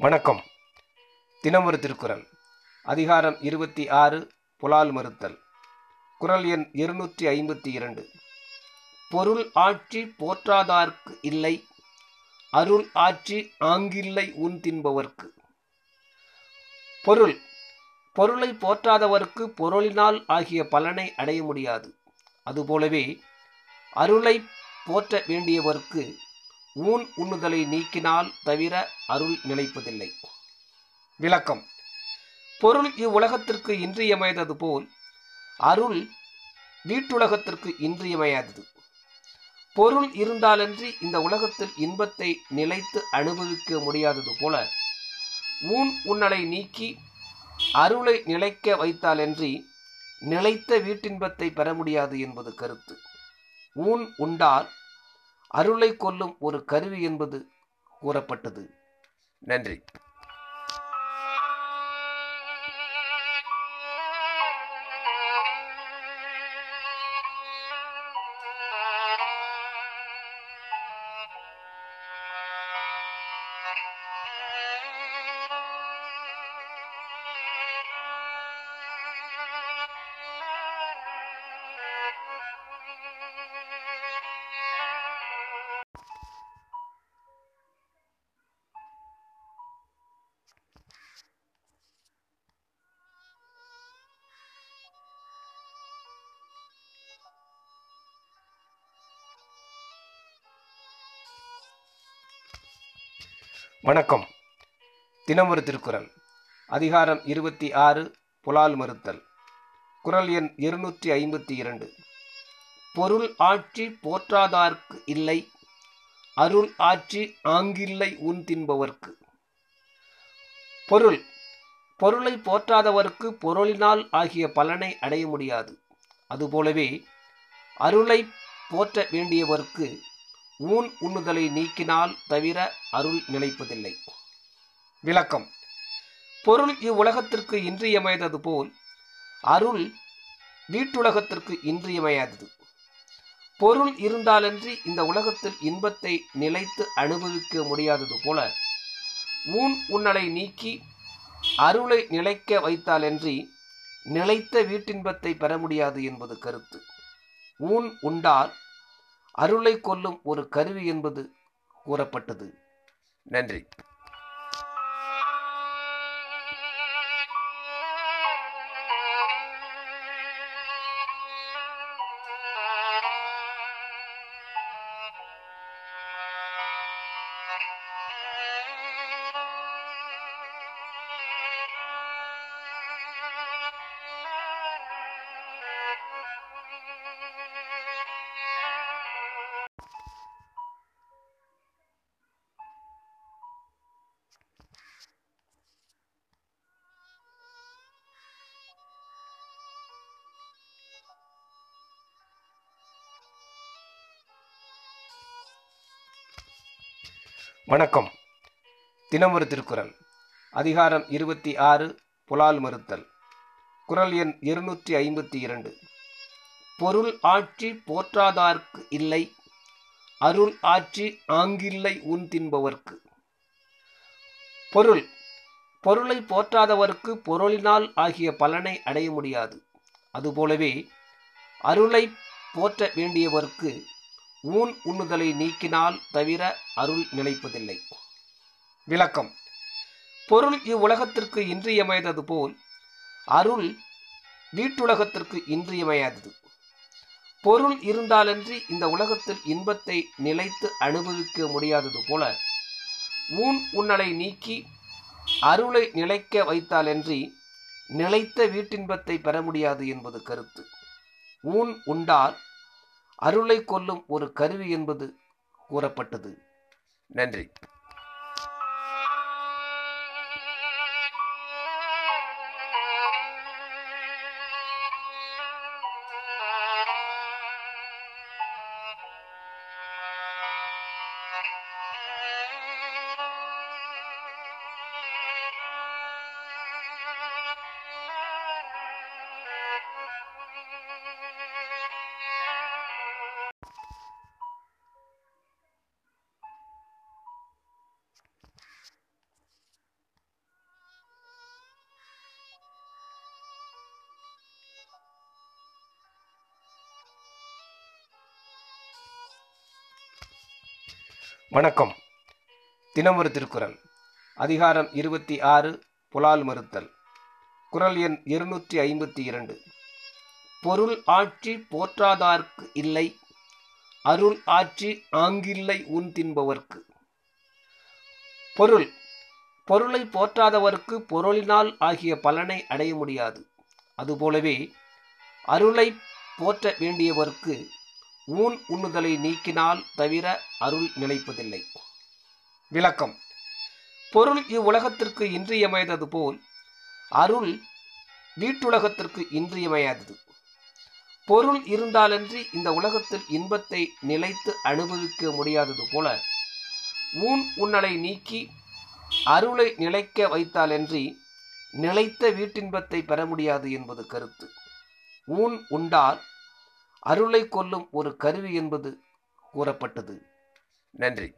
வணக்கம். தினமொரு திருக்குறள். அதிகாரம் இருபத்தி ஆறு புலால் மறுத்தல். குறள் எண் இருநூற்றி ஐம்பத்தி இரண்டு. பொருள் ஆட்சி போற்றாதார்க்கு இல்லை அருள் ஆட்சி ஆங்கில்லை உன் தின்பவர்க்கு. பொருள் பொருளை போற்றாதவர்க்கு பொருளினால் ஆகிய பலனை அடைய முடியாது. அதுபோலவே அருளை போற்ற வேண்டியவர்க்கு ஊன் உண்ணுதலை நீக்கினால் தவிர அருள் நிலைப்பதில்லை. விளக்கம். பொருள் இவ்வுலகத்திற்கு இன்றியமையாதது போல் அருள் வீட்டுலகத்திற்கு இன்றியமையாதது. பொருள் இருந்தாலன்றி இந்த உலகத்தில் இன்பத்தை நிலைத்து அனுபவிக்க முடியாதது போல ஊன் உன்னலை நீக்கி அருளை நிலைக்க வைத்தாலன்றி நிலைத்த வீட்டின்பத்தை பெற முடியாது என்பது கருத்து. ஊன் உண்டால் அருளை கொல்லும் ஒரு கருவி என்பது கூறப்பட்டது. நன்றி. வணக்கம். தினமொரு திருக்குறள். அதிகாரம் இருபத்தி ஆறு புலால் மறுத்தல். குறள் எண் இருநூற்றி ஐம்பத்தி இரண்டு. பொருள் ஆட்சி போற்றாதார்க்கு இல்லை அருள் ஆட்சி ஆங்கில்லை உன் தின்பவர்க்கு. பொருள் பொருளை போற்றாதவர்க்கு பொருளினால் ஆகிய பலனை அடைய முடியாது. அதுபோலவே அருளை போற்ற வேண்டியவர்க்கு ஊன் உண்ணுதலை நீக்கினால் தவிர அருள் நிலைப்பதில்லை. விளக்கம். பொருள் இவ்வுலகத்திற்கு இன்றியமையாதது போல் அருள் வீட்டுலகத்திற்கு இன்றியமையாதது. பொருள் இருந்தாலன்றி இந்த உலகத்தில் இன்பத்தை நிலைத்து அனுபவிக்க முடியாதது போல ஊன் உன்னலை நீக்கி அருளை நிலைக்க வைத்தாலன்றி நிலைத்த வீட்டின்பத்தை பெற முடியாது என்பது கருத்து. ஊன் உண்டால் அருளை கொல்லும் ஒரு கருவி என்பது கூறப்பட்டது. நன்றி. வணக்கம். தினமொரு திருக்குறள். அதிகாரம் இருபத்தி ஆறு புலால் மறுத்தல். குறள் எண் இருநூற்றி ஐம்பத்தி இரண்டு. பொருள் ஆட்சி போற்றாதார்க்கு இல்லை அருள் ஆட்சி ஆங்கில்லை உன் தின்பவர்க்கு. பொருள் பொருளை போற்றாதவர்க்கு பொருளினால் ஆகிய பலனை அடைய முடியாது. அதுபோலவே அருளை போற்ற வேண்டியவர்க்கு ஊன் உண்ணுதலை நீக்கினால் தவிர அருள் நிலைப்பதில்லை. விளக்கம். பொருள் இவ்வுலகத்திற்கு இன்றியமையாதது போல் அருள் வீட்டுலகத்திற்கு இன்றியமையாதது. பொருள் இருந்தாலன்றி இந்த உலகத்தில் இன்பத்தை நிலைத்து அனுபவிக்க முடியாதது போல ஊன் உன்னலை நீக்கி அருளை நிலைக்க வைத்தாலன்றி நிலைத்த வீட்டின்பத்தை பெற முடியாது என்பது கருத்து. ஊன் உண்டால் அருளை கொல்லும் ஒரு கருவி என்பது கூறப்பட்டது நன்றி Thank you. வணக்கம். தினமொரு திருக்குறள். அதிகாரம் இருபத்தி ஆறு புலால் மறுத்தல். குரல் எண் இருநூற்றி ஐம்பத்தி இரண்டு. பொருள் ஆட்சி போற்றாதார்க்கு இல்லை அருள் ஆட்சி ஆங்கில்லை உன் தின்பவர்க்கு. பொருள் பொருளை போற்றாதவர்க்கு பொருளினால் ஆகிய பலனை அடைய முடியாது. அதுபோலவே அருளை போற்ற வேண்டியவர்க்கு ஊன் உண்ணுதலை நீக்கினால் தவிர அருள் நிலைப்பதில்லை. விளக்கம். பொருள் இவ்வுலகத்திற்கு இன்றியமையாதது போல் அருள் வீட்டுலகத்திற்கு இன்றியமையாதது. பொருள் இருந்தாலன்றி இந்த உலகத்தில் இன்பத்தை நிலைத்து அனுபவிக்க முடியாதது போல ஊன் உன்னலை நீக்கி அருளை நிலைக்க வைத்தாலன்றி நிலைத்த வீட்டின்பத்தை பெற முடியாது என்பது கருத்து. ஊன் உண்டால் அருளை கொல்லும் ஒரு கருவி என்பது கூறப்பட்டது நன்றி